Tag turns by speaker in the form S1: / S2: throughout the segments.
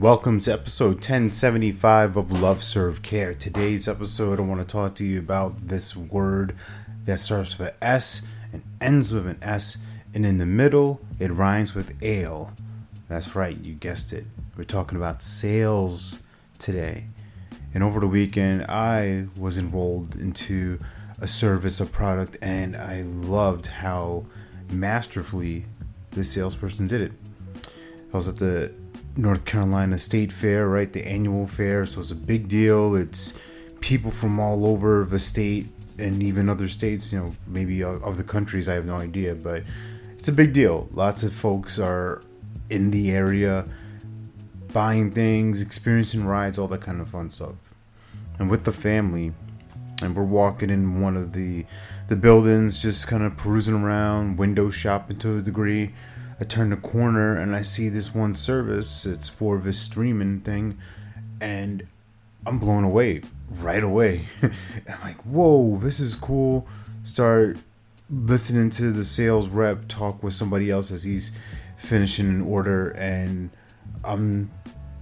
S1: Welcome to episode 1075 of Love Serve Care. Today's episode, I want to talk to you about this word that starts with an S and ends with an S, and in the middle, it rhymes with ale. That's right, you guessed it. We're talking about sales today. And over the weekend, I was enrolled into a service, a product, and I loved how masterfully the salesperson did it. I was at the North Carolina State Fair, right? The annual fair. So it's a big deal. It's people from all over the state and even other states, you know, maybe of the countries. I have no idea, but it's a big deal. Lots of folks are in the area buying things, experiencing rides, all that kind of fun stuff. And with the family, and we're walking in one of the the buildings, just kind of perusing around, window shopping to a degree. I turn the corner and I see this one service. It's for this streaming thing, and I'm blown away right away. I'm like, whoa, this is cool. Start listening to the sales rep talk with somebody else as he's finishing an order, and I'm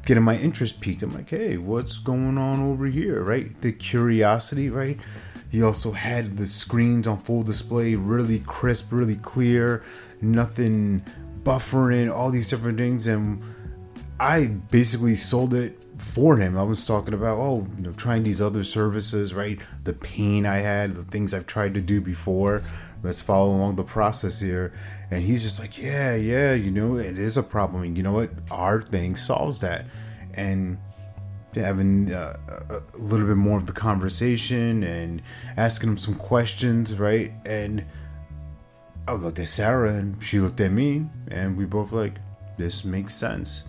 S1: getting my interest peaked. I'm like, hey, what's going on over here, right? The curiosity, right? He also had the screens on full display, really crisp, really clear, nothing buffering, all these different things, and I basically sold it for him. I was talking about, oh, you know, trying these other services, right? The pain I had, the things I've tried to do before. Let's follow along the process here. And he's just like, yeah, yeah, you know, it is a problem. And you know what? Our thing solves that. And having uh, a little bit more of the conversation and asking him some questions, right? And I looked at Sarah and she looked at me, and we both like, this makes sense.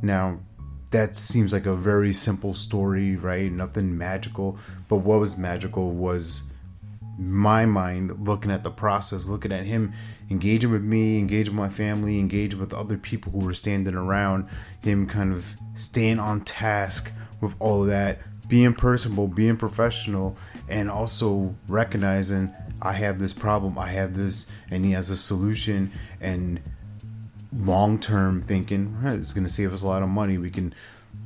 S1: Now, that seems like a very simple story, right? Nothing magical. But what was magical was my mind looking at the process, looking at him engaging with me, engaging with my family, engaging with other people who were standing around, him kind of staying on task with all of that, being personable, being professional, and also recognizing I have this problem, I have this, and he has a solution, and long term thinking, right, it's going to save us a lot of money. We can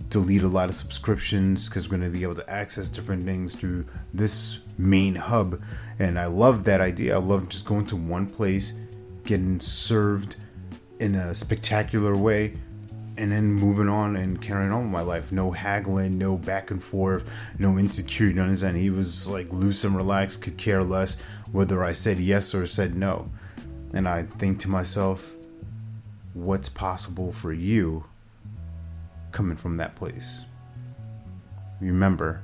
S1: delete a lot of subscriptions because we're going to be able to access different things through this main hub. And I love that idea. I love just going to one place, getting served in a spectacular way, and then moving on and carrying on with my life. No haggling, no back and forth, no insecurity on his end. He was like loose and relaxed, could care less whether I said yes or said no. And I think to myself, what's possible for you coming from that place? Remember,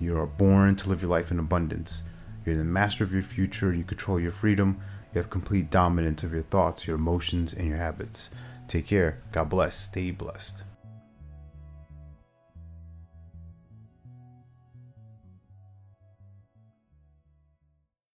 S1: you are born to live your life in abundance. You're the master of your future. You control your freedom. You have complete dominance of your thoughts, your emotions, and your habits. Take care. God bless. Stay blessed.